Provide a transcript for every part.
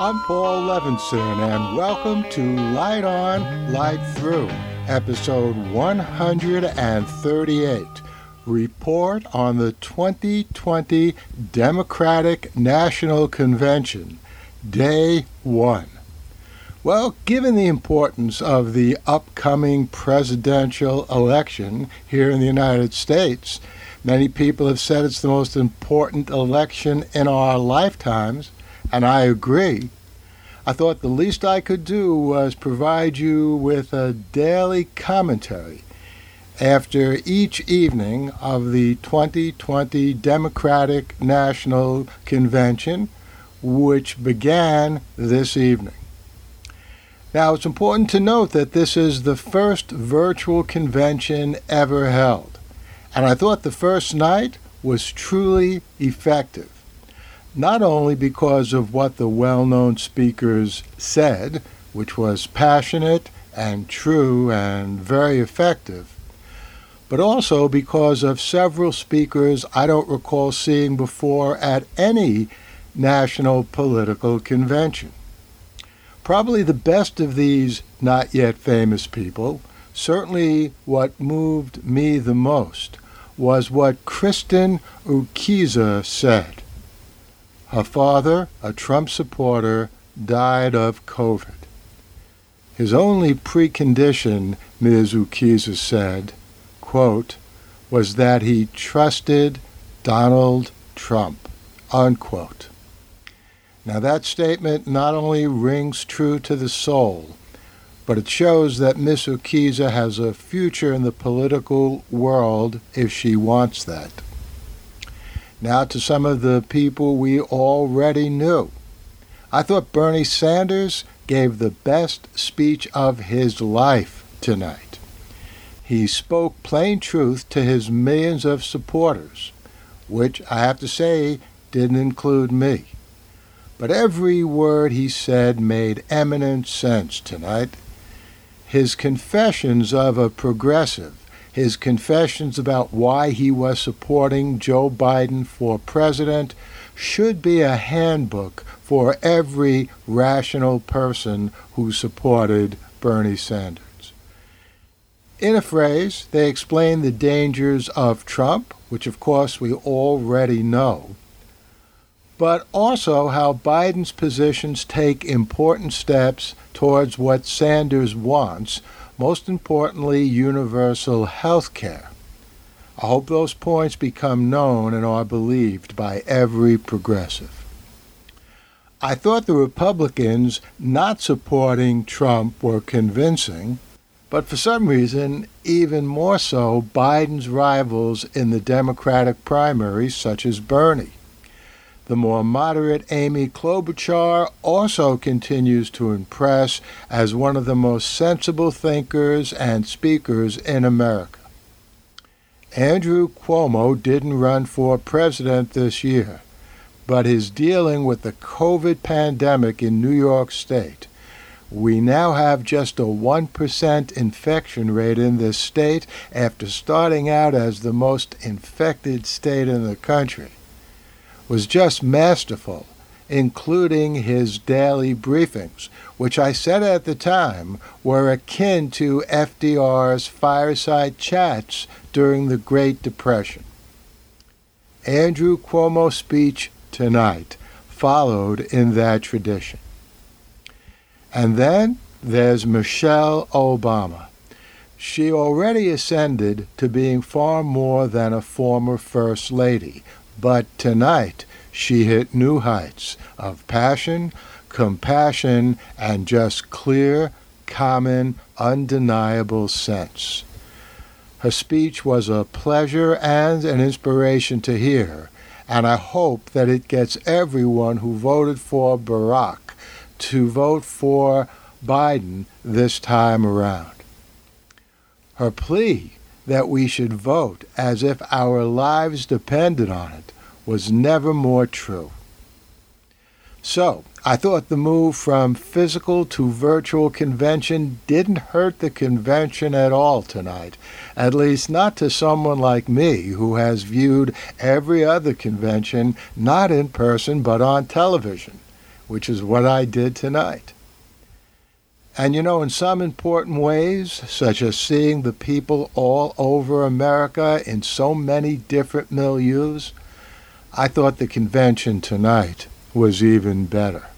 I'm Paul Levinson, and welcome to Light On, Light Through, episode 138 Report on the 2020 Democratic National Convention, Day 1. Well, given the importance of the upcoming presidential election here in the United States, many people have said it's the most important election in our lifetimes, and I agree. I thought the least I could do was provide you with a daily commentary after each evening of the 2020 Democratic National Convention, which began this evening. Now, it's important to note that this is the first virtual convention ever held, and I thought the first night was truly effective. Not only because of what the well known speakers said, which was passionate and true and very effective, but also because of several speakers I don't recall seeing before at any national political convention. Probably the best of these not yet famous people, certainly what moved me the most, was what Kristen Urquiza said. Her father, a Trump supporter, died of COVID. His only precondition, Ms. Urquiza said, quote, was that he trusted Donald Trump, unquote. Now, that statement not only rings true to the soul, but it shows that Miss Urquiza has a future in the political world if she wants that. Now, to some of the people we already knew. I thought Bernie Sanders gave the best speech of his life tonight. He spoke plain truth to his millions of supporters, which I have to say didn't include me. But every word he said made eminent sense tonight. His confessions of a progressive, his confessions about why he was supporting Joe Biden for president, should be a handbook for every rational person who supported Bernie Sanders. In a phrase, they explain the dangers of Trump, which of course we already know but also how Biden's positions take important steps towards what Sanders wants, most importantly, universal health care. I hope those points become known and are believed by every progressive. I thought the Republicans not supporting Trump were convincing, but for some reason, even more so, Biden's rivals in the Democratic primaries, such as Bernie. The more moderate Amy Klobuchar also continues to impress as one of the most sensible thinkers and speakers in America. Andrew Cuomo didn't run for president this year, but is dealing with the COVID pandemic in New York State. We now have just a 1% infection rate in this state after starting out as the most infected state in the country was just masterful, including his daily briefings, which I said at the time were akin to FDR's fireside chats during the Great Depression. Andrew Cuomo's speech tonight followed in that tradition. And then there's Michelle Obama. She already ascended to being far more than a former First Lady, but tonight she hit new heights of passion, compassion, and just clear, common, undeniable sense. Her speech was a pleasure and an inspiration to hear, and I hope that it gets everyone who voted for Barack to vote for Biden this time around. Her plea that we should vote as if our lives depended on it was never more true. So, I thought the move from physical to virtual convention didn't hurt the convention at all tonight, at least not to someone like me who has viewed every other convention not in person but on television, which is what I did tonight. And you know, in some important ways, such as seeing the people all over America in so many different milieus, I thought the convention tonight was even better.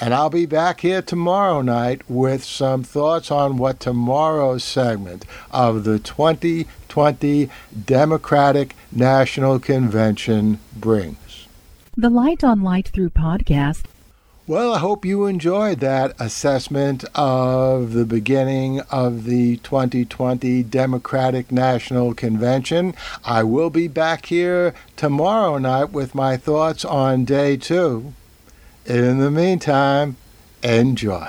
And I'll be back here tomorrow night with some thoughts on what tomorrow's segment of the 2020 Democratic National Convention brings. The Light on Light Through podcast well, I hope you enjoyed that assessment of the beginning of the 2020 Democratic National Convention. I will be back here tomorrow night with my thoughts on day two. In the meantime, enjoy.